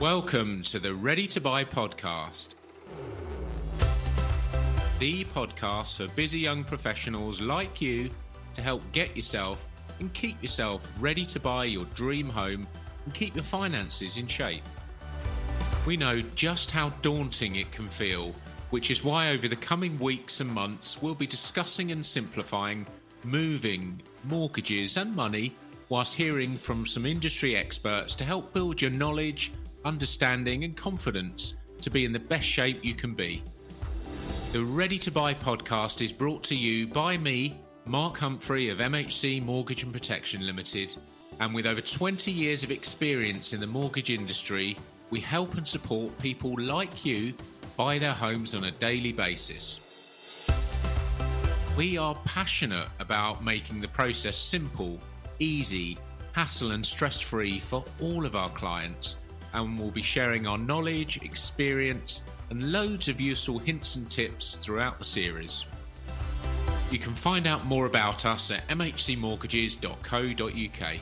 Welcome to the Ready to Buy podcast. The podcast for busy young professionals like you to help get yourself and keep yourself ready to buy your dream home and keep your finances in shape. We know just how daunting it can feel, which is why over the coming weeks and months we'll be discussing and simplifying moving, mortgages, and money whilst hearing from some industry experts to help build your knowledge, understanding, and confidence to be in the best shape you can be. The Ready to Buy podcast is brought to you by me, Mark Humphrey of MHC Mortgage and Protection Limited. And with over 20 years of experience in the mortgage industry, we help and support people like you buy their homes on a daily basis. We are passionate about making the process simple, easy, hassle and stress free for all of our clients, and we'll be sharing our knowledge, experience, and loads of useful hints and tips throughout the series. You can find out more about us at mhcmortgages.co.uk.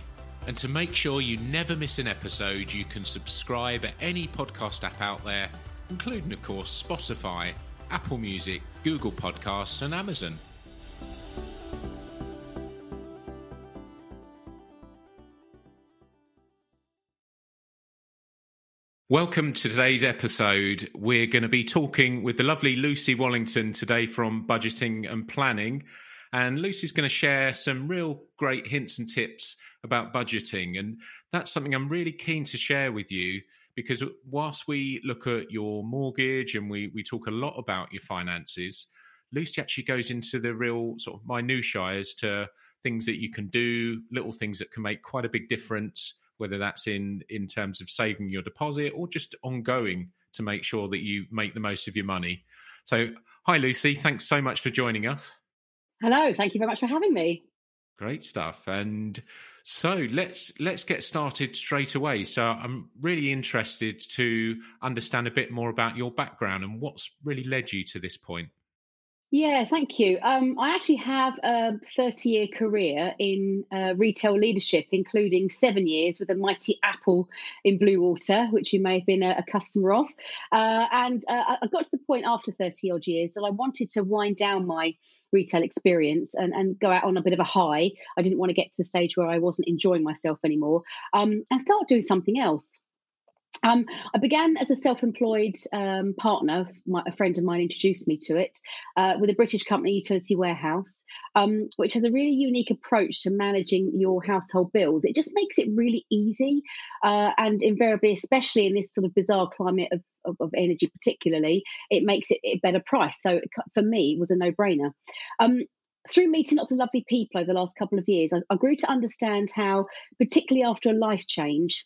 And to make sure you never miss an episode, you can subscribe at any podcast app out there, including, of course, Spotify, Apple Music, Google Podcasts, and Amazon. Welcome to today's episode. We're going to be talking with the lovely Lucy Wallington today from Budgeting and Planning. And Lucy's going to share some real great hints and tips about budgeting. And that's something I'm really keen to share with you because whilst we look at your mortgage and we, we talk a lot about your finances, Lucy actually goes into the real sort of minutiae as to things that you can do, little things that can make quite a big difference whether that's in in terms of saving your deposit or just ongoing to make sure that you make the most of your money. So, hi Lucy, thanks so much for joining us. Hello, thank you very much for having me. Great stuff. And so let's let's get started straight away. So I'm really interested to understand a bit more about your background and what's really led you to this point. Yeah, thank you. Um, I actually have a 30 year career in uh, retail leadership, including seven years with a mighty Apple in Bluewater, which you may have been a, a customer of. Uh, and uh, I got to the point after 30 odd years that I wanted to wind down my retail experience and, and go out on a bit of a high. I didn't want to get to the stage where I wasn't enjoying myself anymore um, and start doing something else. Um, I began as a self-employed um, partner. My, a friend of mine introduced me to it uh, with a British company, Utility Warehouse, um, which has a really unique approach to managing your household bills. It just makes it really easy, uh, and invariably, especially in this sort of bizarre climate of, of, of energy, particularly, it makes it a better price. So for me, it was a no-brainer um, through meeting lots of lovely people over the last couple of years, I, I, grew to understand how, particularly after a life change,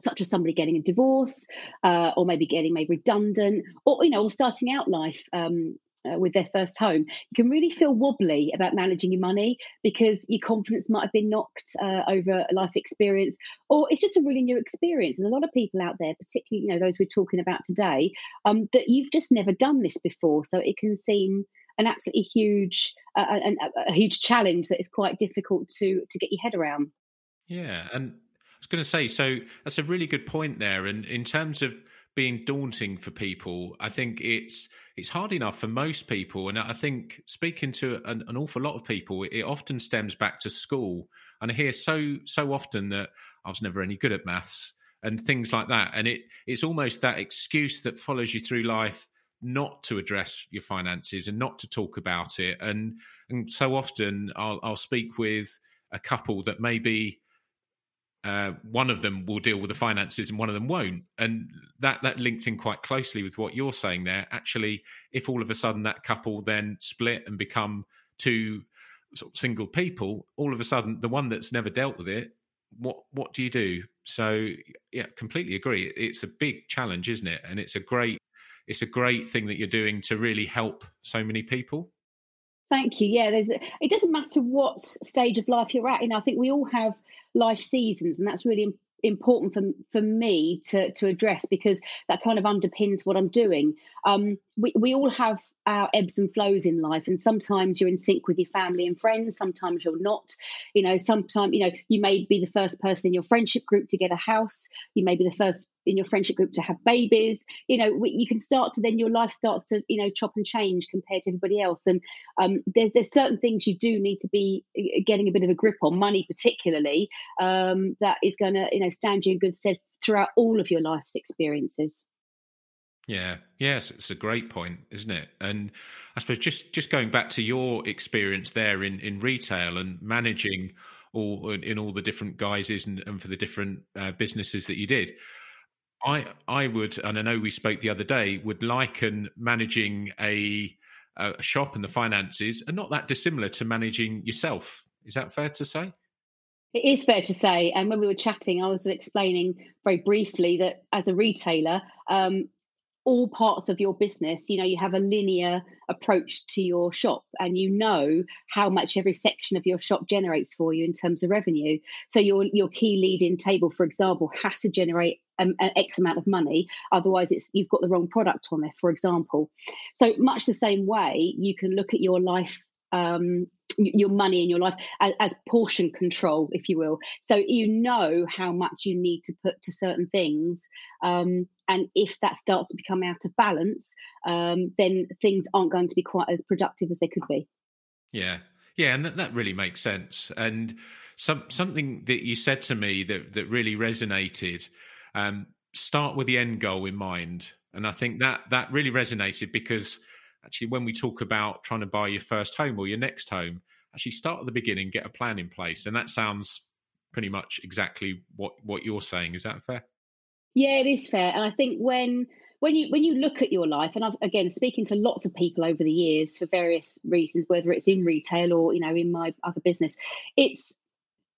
such as somebody getting a divorce uh, or maybe getting made redundant or you know or starting out life um, uh, with their first home. You can really feel wobbly about managing your money because your confidence might have been knocked uh, over a life experience or it's just a really new experience. There's a lot of people out there particularly you know those we're talking about today um, that you've just never done this before. So it can seem an absolutely huge uh, a, a huge challenge that is quite difficult to to get your head around. Yeah and was going to say, so that's a really good point there. And in terms of being daunting for people, I think it's it's hard enough for most people. And I think speaking to an, an awful lot of people, it often stems back to school. And I hear so so often that I was never any good at maths and things like that. And it it's almost that excuse that follows you through life not to address your finances and not to talk about it. And and so often I'll I'll speak with a couple that maybe uh, one of them will deal with the finances and one of them won't. And that that linked in quite closely with what you're saying there. Actually, if all of a sudden that couple then split and become two sort of single people, all of a sudden the one that's never dealt with it, what what do you do? So yeah, completely agree. It's a big challenge, isn't it? And it's a great it's a great thing that you're doing to really help so many people. Thank you. Yeah, there's. A, it doesn't matter what stage of life you're at. You know, I think we all have life seasons, and that's really important for for me to to address because that kind of underpins what I'm doing. Um, we we all have our ebbs and flows in life. And sometimes you're in sync with your family and friends sometimes you're not. You know sometimes you know you may be the first person in your friendship group to get a house. You may be the first in your friendship group to have babies. You know you can start to then your life starts to you know chop and change compared to everybody else. And um, there's, there's certain things you do need to be uh, getting a bit of a grip on money particularly um, that is going to you know stand you in good stead throughout all of your life's experiences yeah, yes, it's a great point, isn't it? And I suppose just just going back to your experience there in in retail and managing all in all the different guises and, and for the different uh, businesses that you did. I I would, and I know we spoke the other day, would liken managing a a shop and the finances are not that dissimilar to managing yourself. Is that fair to say? It is fair to say. And when we were chatting, I was explaining very briefly that as a retailer, um, all parts of your business you know you have a linear approach to your shop and you know how much every section of your shop generates for you in terms of revenue. So your your key lead in table for example has to generate an, x amount of money otherwise it's you've got the wrong product on there for example. So much the same way you can look at your life um, your money in your life as, as, portion control, if you will. So you know how much you need to put to certain things. Um, and if that starts to become out of balance, um, then things aren't going to be quite as productive as they could be. Yeah. Yeah, and that, that really makes sense. And some, something that you said to me that, that really resonated um, start with the end goal in mind. And I think that that really resonated because actually when we talk about trying to buy your first home or your next home actually start at the beginning get a plan in place. And that sounds pretty much exactly what what you're saying. Is that fair? Yeah it is fair. And i think when when you when you look at your life and i've again speaking to lots of people over the years for various reasons whether it's in retail or you know in my other business it's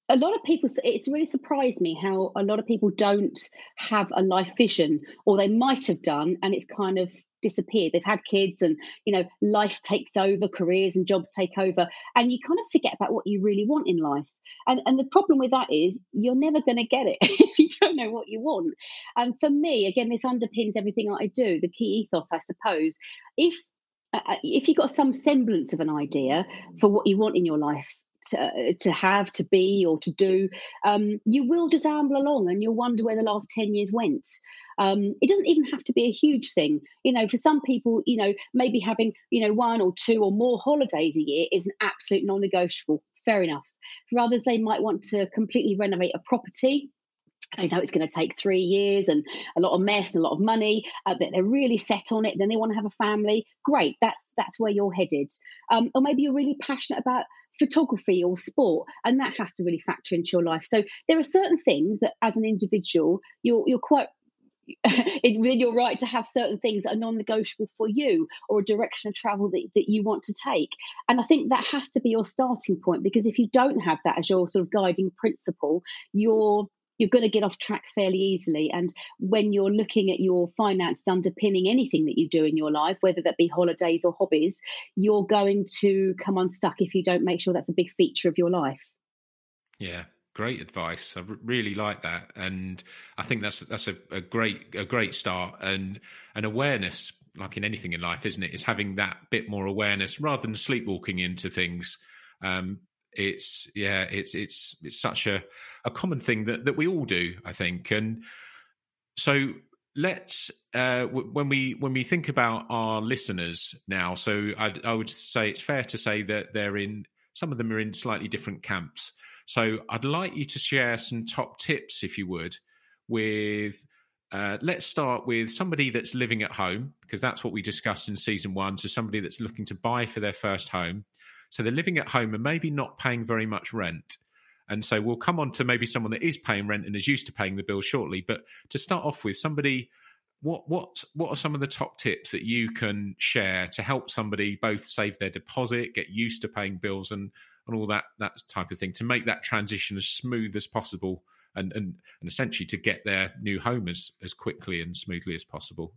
a lot of people it's really surprised me how a lot of people don't have a life vision or they might have done and it's kind of disappeared they've had kids and you know life takes over careers and jobs take over and you kind of forget about what you really want in life. And and the problem with that is you're never going to get it if you don't know what you want. And for me again this underpins everything i do the key ethos i suppose. If uh, uh if you've got some semblance of an idea for what you want in your life to, to have, to be, or to do, um, you will just amble along and you'll wonder where the last 10 years went. Um, it doesn't even have to be a huge thing. You know, for some people, you know, maybe having, you know, one or two or more holidays a year is an absolute non negotiable. Fair enough. For others, they might want to completely renovate a property I know it's going to take three years and a lot of mess, and a lot of money, uh, but they're really set on it. Then they want to have a family. Great, that's that's where you're headed. Um, or maybe you're really passionate about photography or sport and that has to really factor into your life. So there are certain things that as an individual you're you're quite within your right to have certain things that are non-negotiable for you or a direction of travel that, that you want to take. And i think that has to be your starting point because if you don't have that as your sort of guiding principle you're you're going to get off track fairly easily. And when you're looking at your finances underpinning anything that you do in your life, whether that be holidays or hobbies, you're going to come unstuck if you don't make sure that's a big feature of your life. Yeah, great advice. I really like that, and I think that's that's a, a great a great start and an awareness. Like in anything in life, isn't it? Is having that bit more awareness rather than sleepwalking into things. Um, it's yeah, it's it's it's such a a common thing that that we all do, I think, and so let's uh, w- when we when we think about our listeners now. So I, I would say it's fair to say that they're in some of them are in slightly different camps. So I'd like you to share some top tips, if you would, with. Uh, let's start with somebody that's living at home because that's what we discussed in season one. So somebody that's looking to buy for their first home, so they're living at home and maybe not paying very much rent. And so we'll come on to maybe someone that is paying rent and is used to paying the bill shortly. But to start off with, somebody, what what what are some of the top tips that you can share to help somebody both save their deposit, get used to paying bills, and and all that that type of thing to make that transition as smooth as possible, and and and essentially to get their new home as as quickly and smoothly as possible.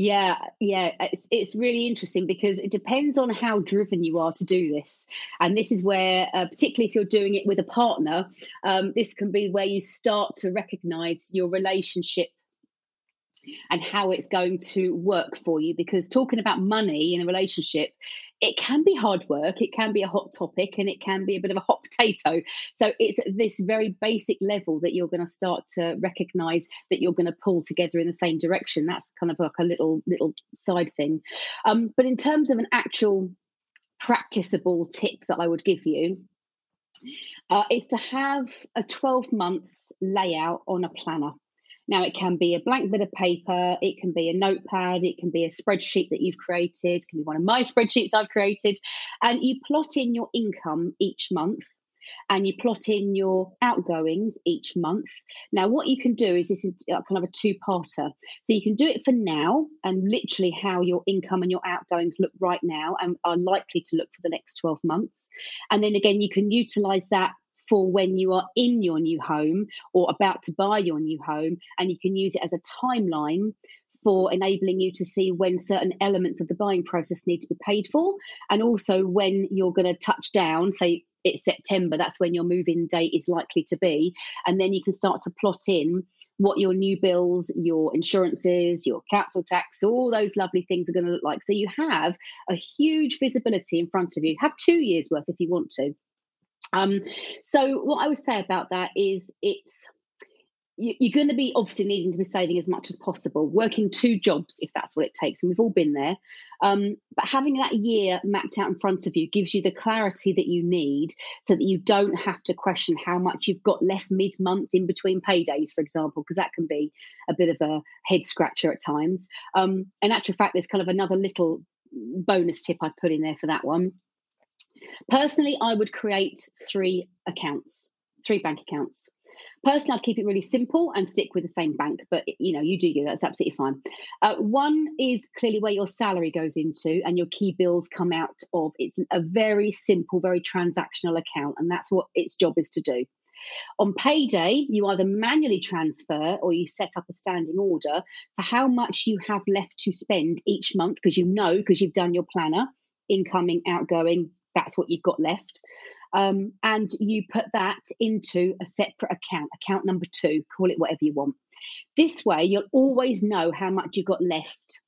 Yeah, yeah, it's it's really interesting because it depends on how driven you are to do this, and this is where, uh, particularly if you're doing it with a partner, um, this can be where you start to recognise your relationship and how it's going to work for you because talking about money in a relationship it can be hard work it can be a hot topic and it can be a bit of a hot potato. So it's at this very basic level that you're going to start to recognize that you're going to pull together in the same direction. That's kind of like a little little side thing. Um, but in terms of an actual practicable tip that i would give you uh, is to have a 12 months layout on a planner now, it can be a blank bit of paper, it can be a notepad, it can be a spreadsheet that you've created, it can be one of my spreadsheets I've created, and you plot in your income each month and you plot in your outgoings each month. Now, what you can do is this is uh, kind of a two parter. So you can do it for now and literally how your income and your outgoings look right now and are likely to look for the next 12 months. And then again, you can utilize that for when you are in your new home or about to buy your new home. And you can use it as a timeline for enabling you to see when certain elements of the buying process need to be paid for, and also when you're going to touch down, say it's September, that's when your move-in date is likely to be, and then you can start to plot in what your new bills, your insurances, your council tax, all those lovely things are going to look like. So you have a huge visibility in front of you. Have two years worth if you want to. Um, so what I would say about that is it's you're going to be obviously needing to be saving as much as possible, working two jobs if that's what it takes, and we've all been there. Um, but having that year mapped out in front of you gives you the clarity that you need, so that you don't have to question how much you've got left mid-month in between paydays, for example, because that can be a bit of a head scratcher at times. Um, in actual fact, there's kind of another little bonus tip I'd put in there for that one. Personally, I would create three accounts, three bank accounts. Personally, I'd keep it really simple and stick with the same bank, but you know, you do you, that's absolutely fine. Uh, one is clearly where your salary goes into and your key bills come out of. It's a very simple, very transactional account, and that's what its job is to do. On payday, you either manually transfer or you set up a standing order for how much you have left to spend each month because you know, because you've done your planner, incoming, outgoing, that's what you've got left. Um, and you put that into a separate account, account number two, call it whatever you want. This way, you'll always know how much you've got left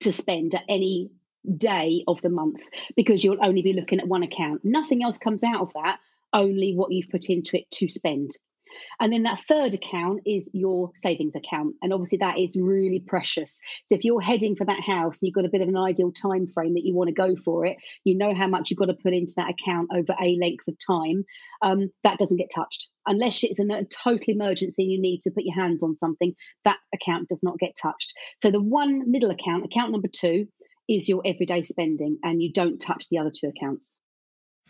to spend at any day of the month because you'll only be looking at one account. Nothing else comes out of that, only what you've put into it to spend. And then that third account is your savings account. And obviously that is really precious. So if you're heading for that house and you've got a bit of an ideal time frame that you want to go for it, you know how much you've got to put into that account over a length of time. Um, that doesn't get touched. Unless it's a total emergency and you need to put your hands on something, that account does not get touched. So the one middle account, account number two, is your everyday spending, and you don't touch the other two accounts.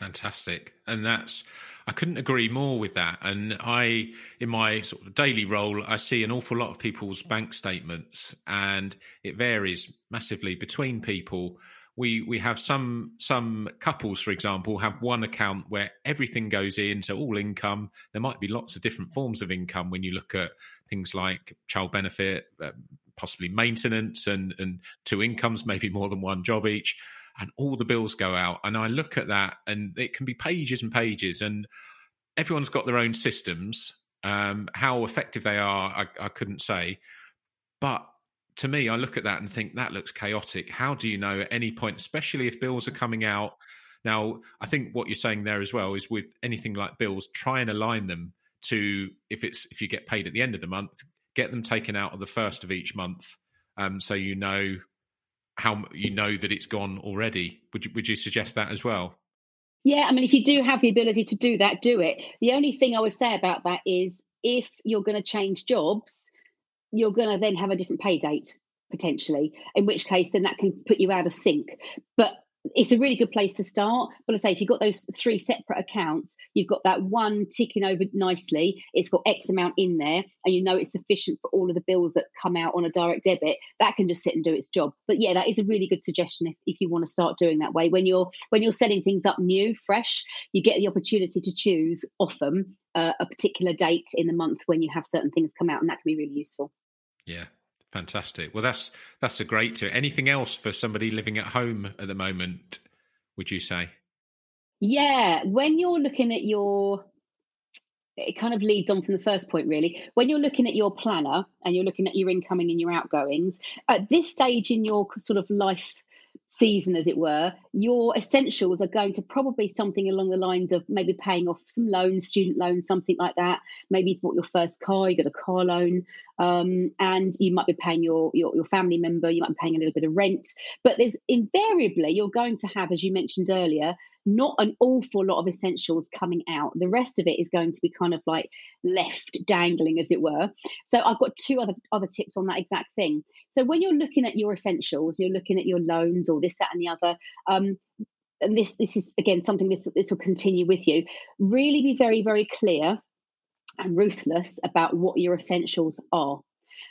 Fantastic. And that's, I couldn't agree more with that. And I, in my sort of daily role, I see an awful lot of people's bank statements and it varies massively between people. We, we have some some couples, for example, have one account where everything goes into all income. There might be lots of different forms of income when you look at things like child benefit, uh, possibly maintenance, and and two incomes, maybe more than one job each and all the bills go out. And I look at that, and it can be pages and pages, and everyone's got their own systems. Um, how effective they are, I, I couldn't say. But to me, I look at that and think that looks chaotic. How do you know at any point, especially if bills are coming out? Now, I think what you're saying there as well is with anything like bills, try and align them to if it's if you get paid at the end of the month, get them taken out of the first of each month, um, so you know how you know that it's gone already. Would you, would you suggest that as well? Yeah, I mean, if you do have the ability to do that, do it. The only thing I would say about that is if you're going to change jobs, you're going to then have a different pay date potentially, in which case then that can put you out of sync. But it's a really good place to start. But I say, if you've got those three separate accounts, you've got that one ticking over nicely. It's got X amount in there, and you know it's sufficient for all of the bills that come out on a direct debit. That can just sit and do its job. But yeah, that is a really good suggestion if, if you want to start doing that way. When you're when you're setting things up new, fresh, you get the opportunity to choose often uh, a particular date in the month when you have certain things come out, and that can be really useful. Yeah, Fantastic. Well, that's that's a great tip. Anything else for somebody living at home at the moment? Would you say? Yeah, when you're looking at your it kind of leads on from the first point, really. When you're looking at your planner and you're looking at your incoming and your outgoings, at this stage in your sort of life season, as it were, your essentials are going to probably something along the lines of maybe paying off some loans, student loans, something like that. Maybe you bought your first car, you got a car loan, um, and you might be paying your, your your family member, you might be paying a little bit of rent. But there's invariably you're going to have, as you mentioned earlier, not an awful lot of essentials coming out. The rest of it is going to be kind of like left dangling, as it were. So I've got two other other tips on that exact thing. So when you're looking at your essentials, you're looking at your loans or this, that, and the other. Um, and this this is again something this this will continue with you. Really be very very clear and ruthless about what your essentials are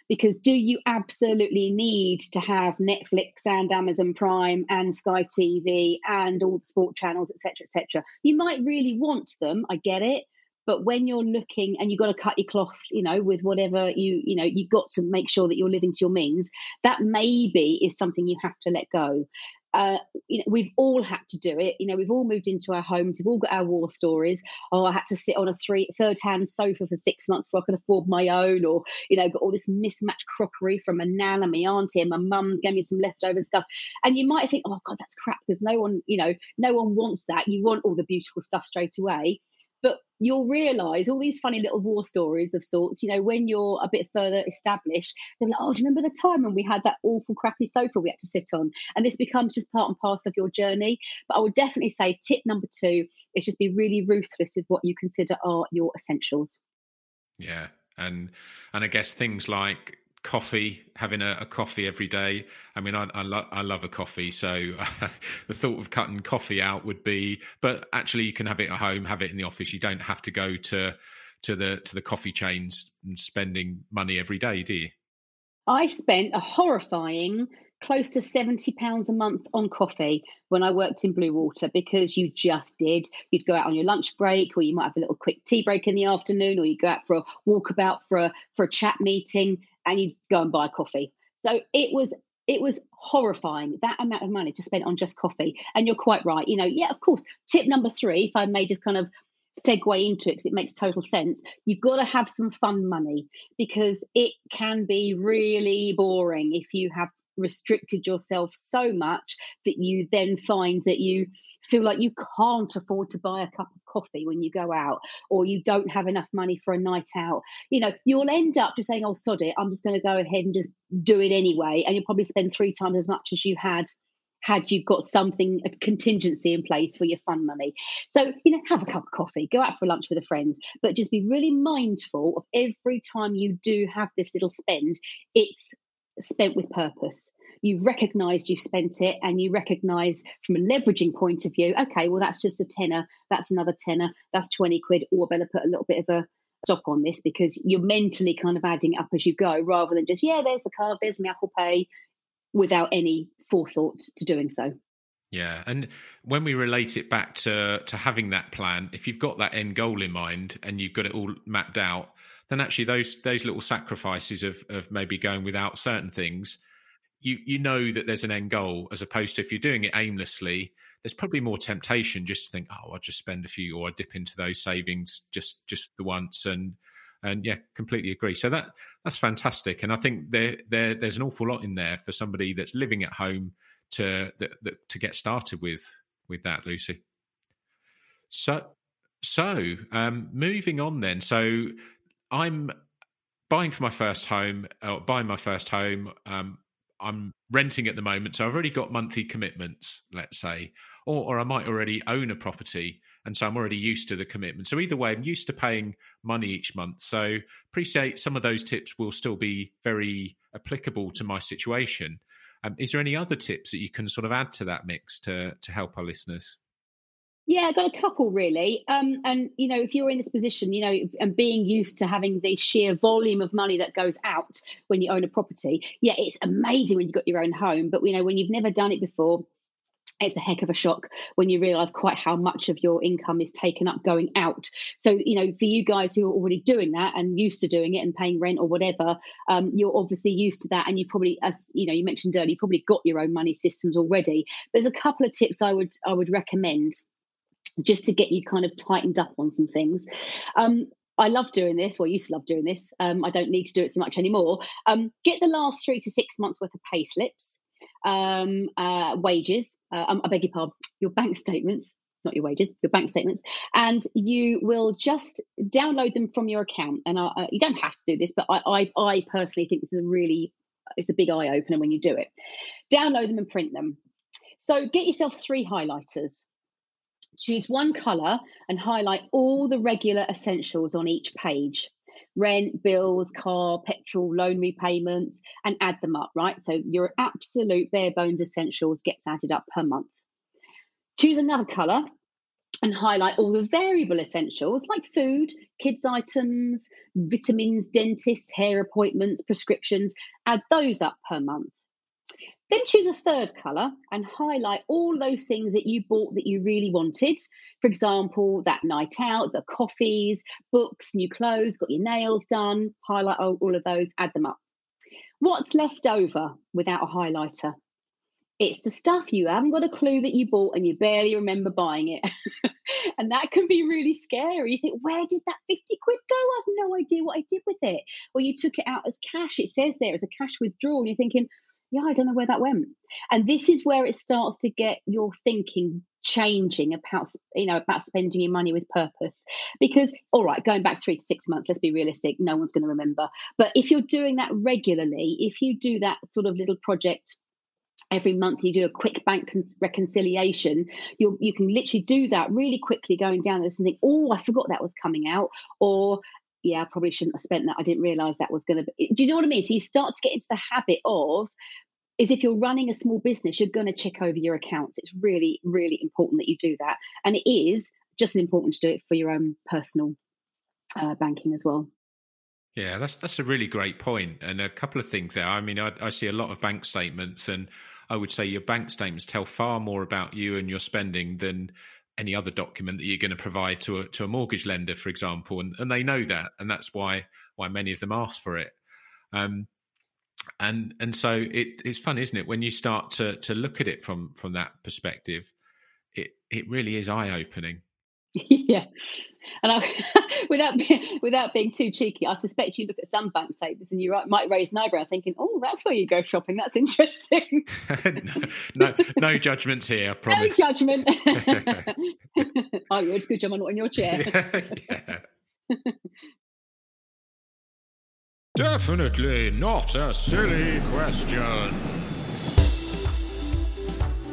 because do you absolutely need to have Netflix and Amazon Prime and Sky TV and all the sport channels, etc., etc.? You might really want them. I get it. But when you're looking and you've got to cut your cloth, you know, with whatever you, you know, you've got to make sure that you're living to your means. That maybe is something you have to let go uh, you know, we've all had to do it. You know, we've all moved into our homes. We've all got our war stories. Oh, I had to sit on a three third-hand sofa for six months before I could afford my own, or you know, got all this mismatched crockery from my nan and my auntie and my mum gave me some leftover stuff. And you might think, oh God, that's crap because no one, you know, no one wants that. You want all the beautiful stuff straight away. But you'll realize all these funny little war stories of sorts, you know, when you're a bit further established, they're like, oh, do you remember the time when we had that awful, crappy sofa we had to sit on? And this becomes just part and parcel of your journey. But I would definitely say tip number two is just be really ruthless with what you consider are your essentials. Yeah. And and I guess things like coffee, having a, a, coffee every day. I mean, I, I, lo- I love a coffee, so the thought of cutting coffee out would be. But actually, you can have it at home, have it in the office. You don't have to go to to the to the coffee chains and spending money every day, do you? I spent a horrifying close to 70 pounds a month on coffee when I worked in Bluewater because you just did. You'd go out on your lunch break or you might have a little quick tea break in the afternoon or you go out for a walkabout for a for a chat meeting and you go and buy coffee. So it was it was horrifying that amount of money to spend on just coffee. And you're quite right. You know, yeah, of course. Tip number three, if I may just kind of segue into it because it makes total sense. You've got to have some fun money because it can be really boring if you have restricted yourself so much that you then find that you feel like you can't afford to buy a cup of coffee when you go out or you don't have enough money for a night out. You know you'll end up just saying oh sod it i'm just going to go ahead and just do it anyway and you'll probably spend three times as much as you had had you got something a contingency in place for your fun money. So you know have a cup of coffee go out for lunch with the friends but just be really mindful of every time you do have this little spend it's spent with purpose. You've recognized you've spent it and you recognize from a leveraging point of view okay well that's just a tenner that's another tenner that's 20 quid or I better put a little bit of a stop on this because you're mentally kind of adding up as you go rather than just yeah there's the card there's my apple pay without any forethought to doing so. Yeah, and when we relate it back to to having that plan, if you've got that end goal in mind and you've got it all mapped out, then actually those those little sacrifices of of maybe going without certain things you you know that there's an end goal as opposed to if you're doing it aimlessly there's probably more temptation just to think oh i'll just spend a few or i dip into those savings just just the once and and yeah completely agree. So that that's fantastic and i think there there there's an awful lot in there for somebody that's living at home to that, that to get started with with that lucy. So so um moving on then. So i'm buying for my first home or buying my first home um I'm renting at the moment, so I've already got monthly commitments, let's say, or, or I might already own a property, and so I'm already used to the commitment. So either way, I'm used to paying money each month. So appreciate some of those tips will still be very applicable to my situation. Um, is there any other tips that you can sort of add to that mix to to help our listeners? Yeah, I got a couple really. Um, and you know, if you're in this position, you know, and being used to having the sheer volume of money that goes out when you own a property, yeah, it's amazing when you've got your own home. But you know, when you've never done it before, it's a heck of a shock when you realize quite how much of your income is taken up going out. So, you know, for you guys who are already doing that and used to doing it and paying rent or whatever, um, you're obviously used to that. And you probably, as you know, you mentioned earlier, you probably got your own money systems already. There's a couple of tips I would I would recommend just to get you kind of tightened up on some things. Um, I love doing this. Well, I used to love doing this. Um, I don't need to do it so much anymore. Um, get the last three to six months worth of pay slips, um, uh, wages. Uh, um, I beg your pardon, your bank statements, not your wages, your bank statements, and you will just download them from your account. And uh, you don't have to do this, but I, I, I personally think this is a really it's a big eye opener when you do it. Download them and print them. So get yourself three highlighters. Choose one color and highlight all the regular essentials on each page rent, bills, car, petrol, loan repayments, and add them up, right? So your absolute bare bones essentials gets added up per month. Choose another color and highlight all the variable essentials like food, kids' items, vitamins, dentists, hair appointments, prescriptions. Add those up per month. Then choose a third colour and highlight all those things that you bought that you really wanted. For example, that night out, the coffees, books, new clothes, got your nails done. Highlight all of those, add them up. What's left over without a highlighter? It's the stuff you haven't got a clue that you bought and you barely remember buying it. and that can be really scary. You think, where did that 50 quid go? I have no idea what I did with it. Or you took it out as cash. It says there as a cash withdrawal. And you're thinking, yeah, I don't know where that went. And this is where it starts to get your thinking changing about you know about spending your money with purpose because all right going back three to six months let's be realistic no one's going to remember but if you're doing that regularly if you do that sort of little project every month you do a quick bank reconciliation you you can literally do that really quickly going down this and think oh i forgot that was coming out or yeah i probably shouldn't have spent that. I didn't realize that was going to be do you know what i mean? So you start to get into the habit of is if you're running a small business you're going to check over your accounts. It's really really important that you do that. And it is just as important to do it for your own personal uh, banking as well. Yeah, that's that's a really great point, and a couple of things there. I mean, I, I, see a lot of bank statements, and I would say your bank statements tell far more about you and your spending than any other document that you're going to provide to a to a mortgage lender, for example, and and they know that, and that's why why many of them ask for it. Um, and and so it, it's fun, isn't it, when you start to to look at it from from that perspective? It it really is eye opening. yeah, and I, without without being too cheeky, I suspect you look at some bank statements and you might raise an eyebrow, thinking, "Oh, that's where you go shopping. That's interesting." no, no, no judgments here. I promise. No judgment. oh, you're good job I'm not in your chair. yeah. Definitely not a silly question.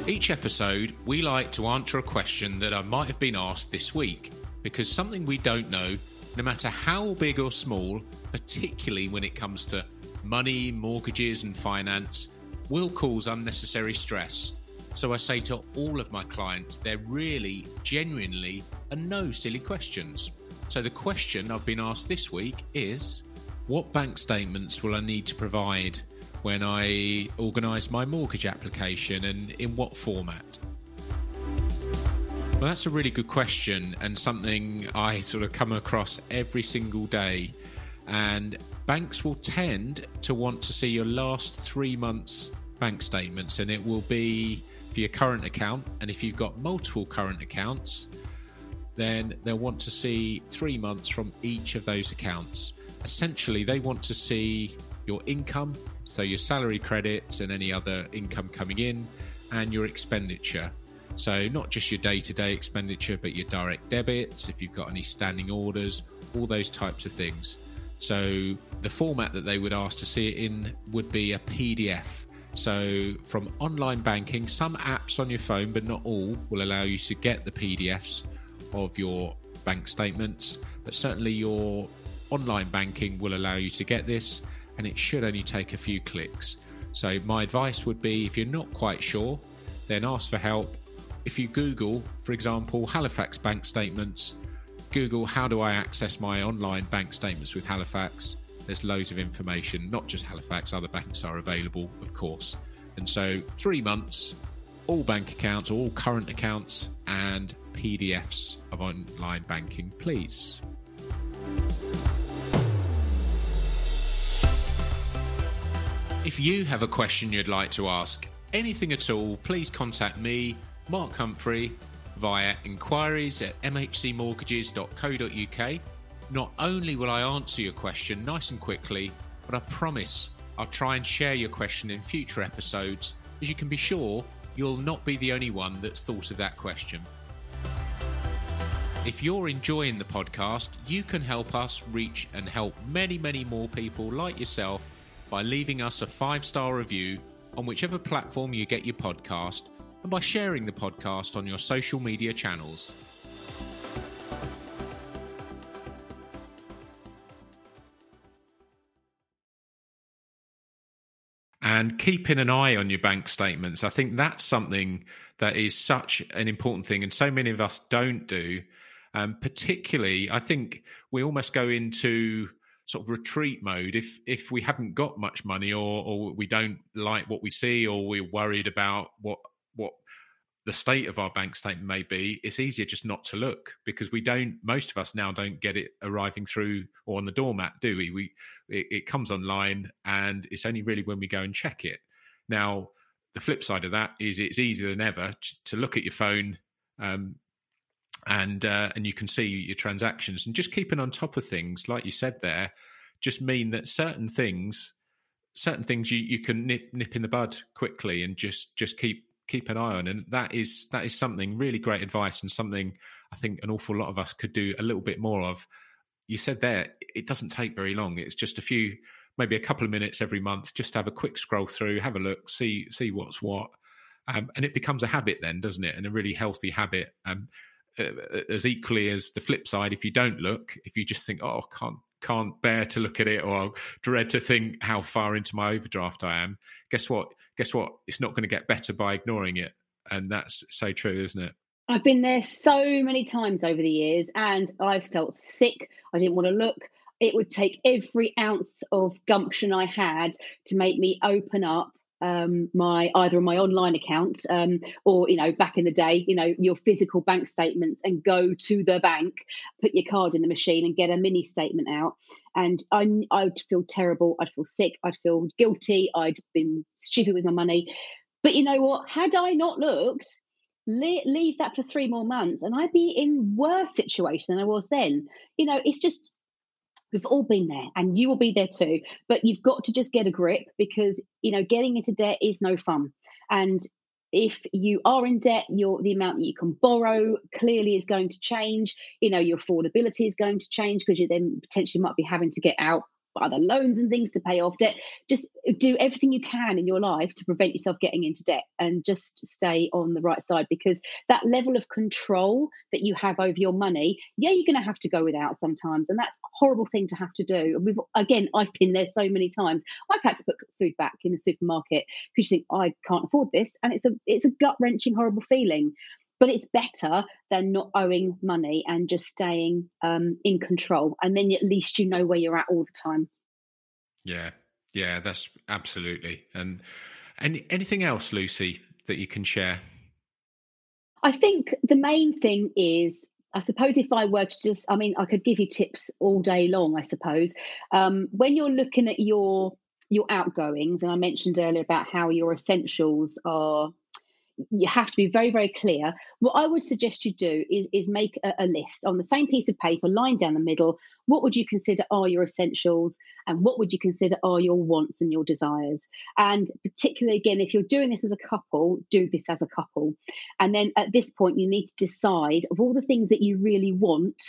Each episode, we like to answer a question that I might have been asked this week because something we don't know, no matter how big or small, particularly when it comes to money, mortgages, and finance, will cause unnecessary stress. So I say to all of my clients, there really, genuinely are no silly questions. So the question I've been asked this week is what bank statements will I need to provide when I organise my mortgage application and in what format? Well, that's a really good question and something I sort of come across every single day. And banks will tend to want to see your last three months' bank statements, and it will be for your current account. And if you've got multiple current accounts, then they'll want to see three months from each of those accounts. Essentially, they want to see your income, so your salary credits and any other income coming in, and your expenditure. So, not just your day to day expenditure, but your direct debits, if you've got any standing orders, all those types of things. So, the format that they would ask to see it in would be a PDF. So, from online banking, some apps on your phone, but not all, will allow you to get the PDFs of your bank statements. But certainly, your online banking will allow you to get this, and it should only take a few clicks. So, my advice would be if you're not quite sure, then ask for help if you Google, for example, Halifax bank statements, Google how do I access my online bank statements with Halifax, there's loads of information, not just Halifax, other banks are available, of course. And so, three months, all bank accounts, all current accounts, and PDFs of online banking, please. If you have a question you'd like to ask, anything at all, please contact me Mark Humphrey via inquiries at mhcmortgages.co.uk Not only will I answer your question nice and quickly, but I promise I'll try and share your question in future episodes, as you can be sure you'll not be the only one that's thought of that question. If you're enjoying the podcast, you can help us reach and help many, many more people like yourself by leaving us a five star review on whichever platform you get your podcast and by sharing the podcast on your social media channels. and keeping an eye on your bank statements. I think that's something that is such an important thing, and so many of us don't do. Um, particularly, I think we almost go into sort of retreat mode if if we haven't got much money or or we don't like what we see or we're worried about what what the state of our bank statement may be, it's easier just not to look because we don't. Most of us now don't get it arriving through or on the doormat, do we? We it, it comes online, and it's only really when we go and check it. Now, the flip side of that is it's easier than ever to look at your phone, um, and uh, and you can see your transactions and just keeping on top of things, like you said there, just mean that certain things certain things you, you can nip nip in the bud quickly and just just keep keep an eye on. And that is that is something really great advice and something I think an awful lot of us could do a little bit more of. You said there, it doesn't take very long. It's just a few, maybe a couple of minutes every month, just have a quick scroll through, have a look, see see what's what, um, and it becomes a habit then, doesn't it? And a really healthy habit. Um, Uh, as equally as the flip side, if you don't look, if you just think, "Oh, I can't can't bear to look at it or dread to think how far into my overdraft I am, guess what? Guess what? It's not going to get better by ignoring it. And that's so true, isn't it? I've been there so many times over the years and I've felt sick. I didn't want to look. It would take every ounce of gumption I had to make me open up um, my either on my online account um, or you know back in the day you know your physical bank statements and go to the bank put your card in the machine and get a mini statement out. And I, I'd feel terrible I'd feel sick I'd feel guilty I'd been stupid with my money. But you know what? Had I not looked leave that for three more months and I'd be in worse situation than I was then. You know it's just We've all been there and you will be there too. But you've got to just get a grip because, you know, getting into debt is no fun. And if you are in debt, your the amount that you can borrow clearly is going to change. You know, your affordability is going to change because you then potentially might be having to get out other loans and things to pay off debt. Just do everything you can in your life to prevent yourself getting into debt and just stay on the right side because that level of control that you have over your money, yeah, you're going to have to go without sometimes. And that's a horrible thing to have to do. And We've, again, I've been there so many times. I've had to put food back in the supermarket because you think, I can't afford this. And it's a, it's a gut wrenching, horrible feeling but it's better than not owing money and just staying um, in control. And then at least you know where you're at all the time. Yeah, yeah, that's absolutely. And any anything else, Lucy, that you can share? I think the main thing is I suppose if I were to just, I mean, I could give you tips all day long. I suppose um, when you're looking at your your outgoings, and I mentioned earlier about how your essentials are you have to be very very clear. What i would suggest you do is is make a, a, list on the same piece of paper line down the middle. What would you consider are your essentials and what would you consider are your wants and your desires? And particularly again if you're doing this as a couple do this as a couple. And then at this point you need to decide of all the things that you really want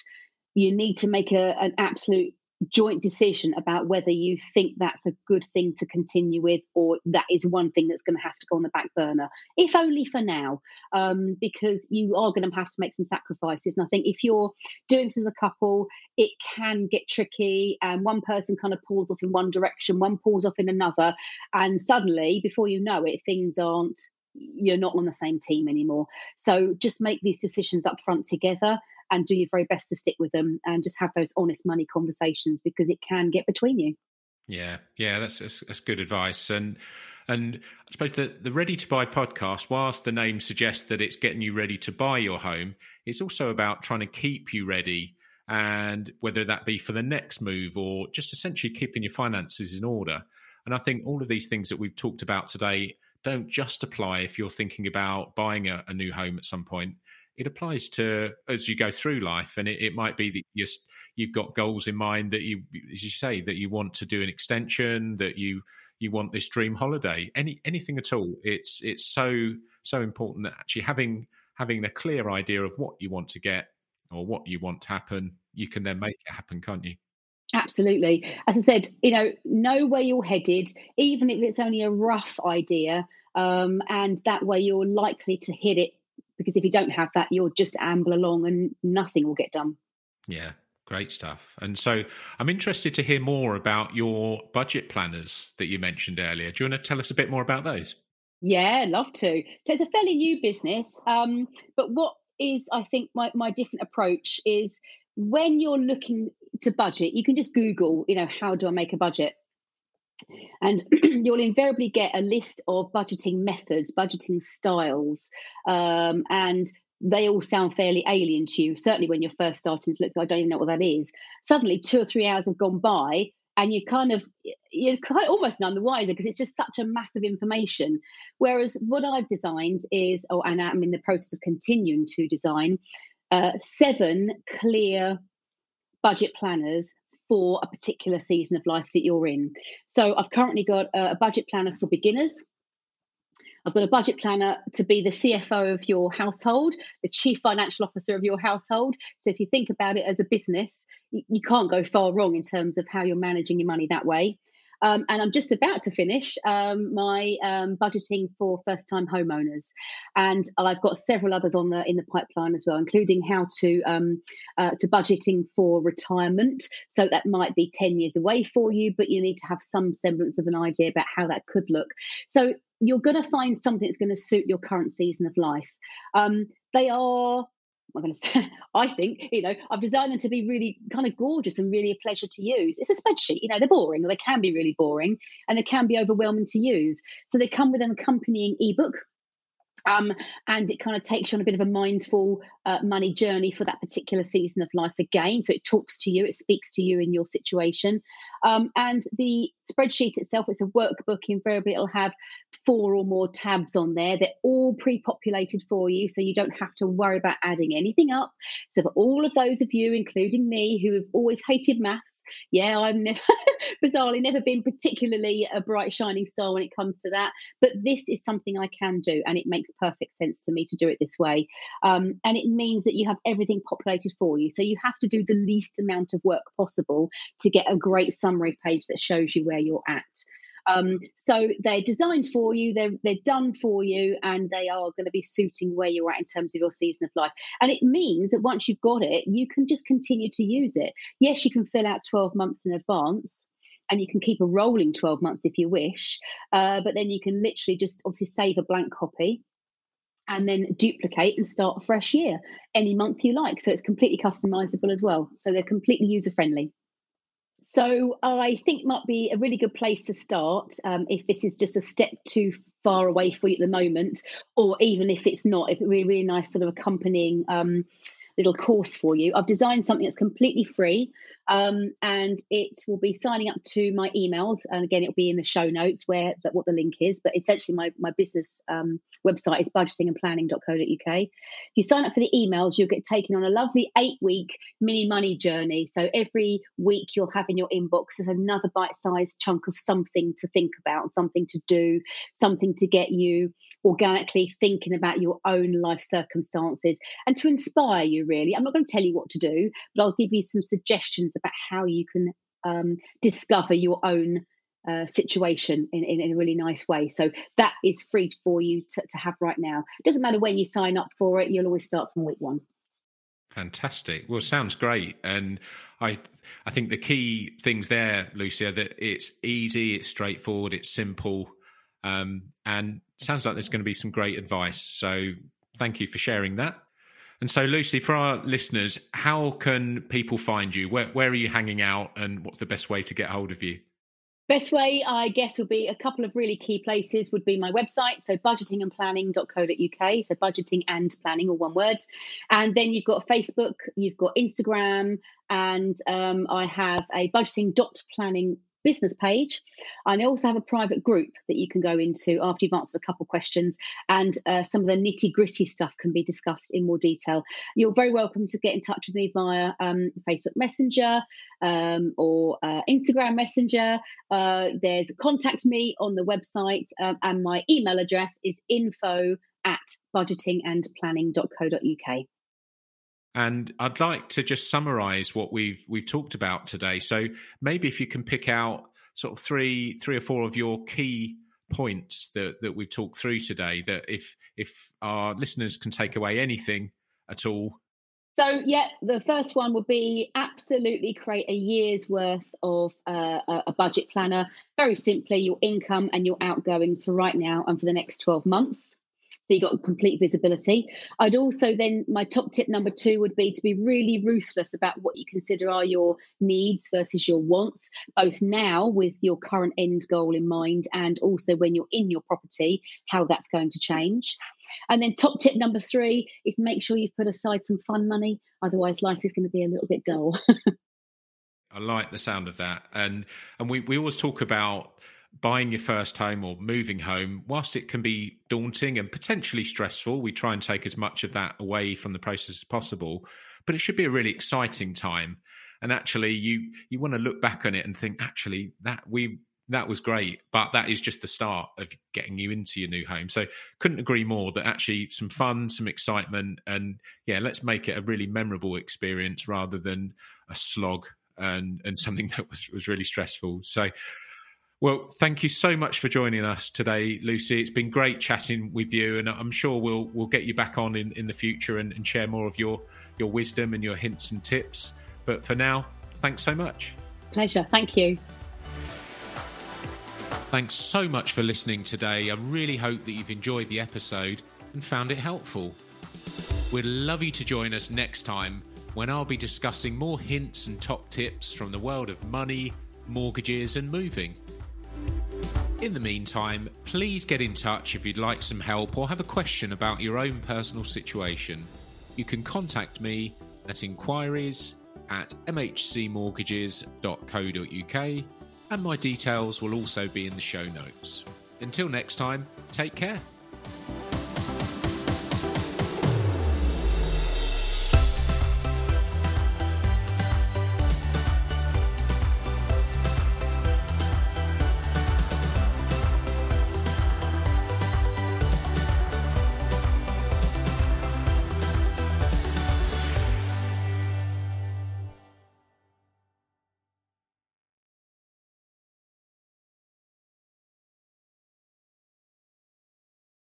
you need to make a, an absolute joint decision about whether you think that's a good thing to continue with or that is one thing that's going to have to go on the back burner. If only for now um, because you are going to have to make some sacrifices. And i think if you're doing this as a couple it can get tricky and one person kind of pulls off in one direction one pulls off in another and suddenly before you know it things aren't you're not on the same team anymore. So just make these decisions up front together and do your very best to stick with them and just have those honest money conversations because it can get between you. Yeah, yeah, that's, that's, that's good advice. And and I suppose the the Ready to Buy podcast, whilst the name suggests that it's getting you ready to buy your home, it's also about trying to keep you ready. And whether that be for the next move or just essentially keeping your finances in order. And I think all of these things that we've talked about today don't just apply if you're thinking about buying a, a new home at some point it applies to as you go through life, and it, it might be that you you've got goals in mind that you, as you say, that you want to do an extension, that you you want this dream holiday, any anything at all. It's it's so so important that actually having having a clear idea of what you want to get or what you want to happen, you can then make it happen, can't you? Absolutely. As I said, you know, know where you're headed, even if it's only a rough idea, um, and that way you're likely to hit it. Because if you don't have that, you'll just amble along and nothing will get done. Yeah, great stuff. And so I'm interested to hear more about your budget planners that you mentioned earlier. Do you want to tell us a bit more about those? Yeah, love to. So it's a fairly new business, um, but what is I think my my different approach is when you're looking to budget, you can just Google, you know, how do I make a budget? And you'll invariably get a list of budgeting methods, budgeting styles, um, and they all sound fairly alien to you. Certainly, when you're first starting to look, I don't even know what that is. Suddenly, two or three hours have gone by, and you kind of you're kind of almost none the wiser because it's just such a massive information. Whereas what I've designed is, oh, and I'm in the process of continuing to design uh, seven clear budget planners for a particular season of life that you're in. So I've currently got a budget planner for beginners. I've got a budget planner to be the CFO of your household, the chief financial officer of your household. So if you think about it as a business, you, can't go far wrong in terms of how you're managing your money that way. Um, and I'm just about to finish um, my um, budgeting for first-time homeowners, and I've got several others on the in the pipeline as well, including how to um, uh, to budgeting for retirement. So that might be ten years away for you, but you need to have some semblance of an idea about how that could look. So you're going to find something that's going to suit your current season of life. Um, they are I'm going to say, I think, you know, I've designed them to be really kind of gorgeous and really a pleasure to use. It's a spreadsheet, you know, they're boring, or they can be really boring, and they can be overwhelming to use. So they come with an accompanying ebook um, and it kind of takes you on a bit of a mindful uh, money journey for that particular season of life again. So it talks to you, it speaks to you in your situation. Um, and the spreadsheet itself, it's a workbook. Invariably, it'll have four or more tabs on there. They're all pre populated for you, so you don't have to worry about adding anything up. So, for all of those of you, including me, who have always hated maths, yeah, I've never, bizarrely, never been particularly a bright, shining star when it comes to that. But this is something I can do, and it makes perfect sense to me to do it this way. Um, and it means that you have everything populated for you. So you have to do the least amount of work possible to get a great summary page that shows you where you're at. Um, so they're designed for you, they're they're done for you, and they are going to be suiting where you're at in terms of your season of life. And it means that once you've got it, you can just continue to use it. Yes, you can fill out 12 months in advance, and you can keep a rolling 12 months if you wish. Uh, but then you can literally just obviously save a blank copy and then duplicate and start a fresh year any month you like. So it's completely customizable as well. So they're completely user friendly. So I think might be a really good place to start um, if this is just a step too far away for you at the moment, or even if it's not, if it really really nice sort of accompanying um, little course for you. I've designed something that's completely free um, and it will be signing up to my emails. And again, it'll be in the show notes where that what the link is. But essentially, my, my business um, website is budgetingandplanning.co.uk. If you sign up for the emails, you'll get taken on a lovely eight week mini money journey. So every week, you'll have in your inbox just another bite sized chunk of something to think about, something to do, something to get you organically thinking about your own life circumstances and to inspire you, really. I'm not going to tell you what to do, but I'll give you some suggestions about how you can um, discover your own uh, situation in, in, in, a really nice way. So that is free for you to, to have right now. Doesn't matter when you sign up for it, you'll always start from week one. Fantastic. Well, sounds great, and I I think the key things there, Lucia, that it's easy, it's straightforward, it's simple, um, and sounds like there's going to be some great advice. So thank you for sharing that. And so, Lucy, for our listeners, how can people find you? Where, where are you hanging out, and what's the best way to get hold of you? Best way, I guess, would be a couple of really key places. Would be my website, so budgetingandplanning.co.uk. So budgeting and planning, all one word. And then you've got Facebook, you've got Instagram, and um, I have a budgeting dot planning business page. And I also have a private group that you can go into after you've answered a couple of questions, and uh, some of the nitty gritty stuff can be discussed in more detail. You're very welcome to get in touch with me via um, Facebook Messenger um, or uh, Instagram Messenger. Uh, there's contact me on the website, um, and my email address is info at budgetingandplanning.co.uk. And I'd like to just summarize what we've we've talked about today. So maybe if you can pick out sort of three three or four of your key points that that we've talked through today that if if our listeners can take away anything at all. So yeah the first one would be absolutely create a year's worth of uh, a budget planner. Very simply your income and your outgoings for right now and for the next 12 months so you got complete visibility. I'd also then, my top tip number two would be to be really ruthless about what you consider are your needs versus your wants, both now with your current end goal in mind and also when you're in your property, how that's going to change. And then top tip number three is make sure you put aside some fun money. Otherwise, life is going to be a little bit dull. I like the sound of that. And and we, we always talk about buying your first home or moving home, whilst it can be daunting and potentially stressful, we try and take as much of that away from the process as possible. But it should be a really exciting time. And actually, you you want to look back on it and think, actually, that we that was great, but that is just the start of getting you into your new home. So couldn't agree more that actually some fun, some excitement, and yeah, let's make it a really memorable experience rather than a slog and and something that was was really stressful. So well, thank you so much for joining us today, Lucy. It's been great chatting with you, and I'm sure we'll we'll get you back on in, in the future and, and share more of your your wisdom and your hints and tips. But for now, thanks so much. Pleasure. Thank you. Thanks so much for listening today. I really hope that you've enjoyed the episode and found it helpful. We'd love you to join us next time when I'll be discussing more hints and top tips from the world of money, mortgages, and moving. In the meantime, please get in touch if you'd like some help or have a question about your own personal situation. You can contact me at inquiries at mhcmortgages.co.uk and my details will also be in the show notes. Until next time, take care.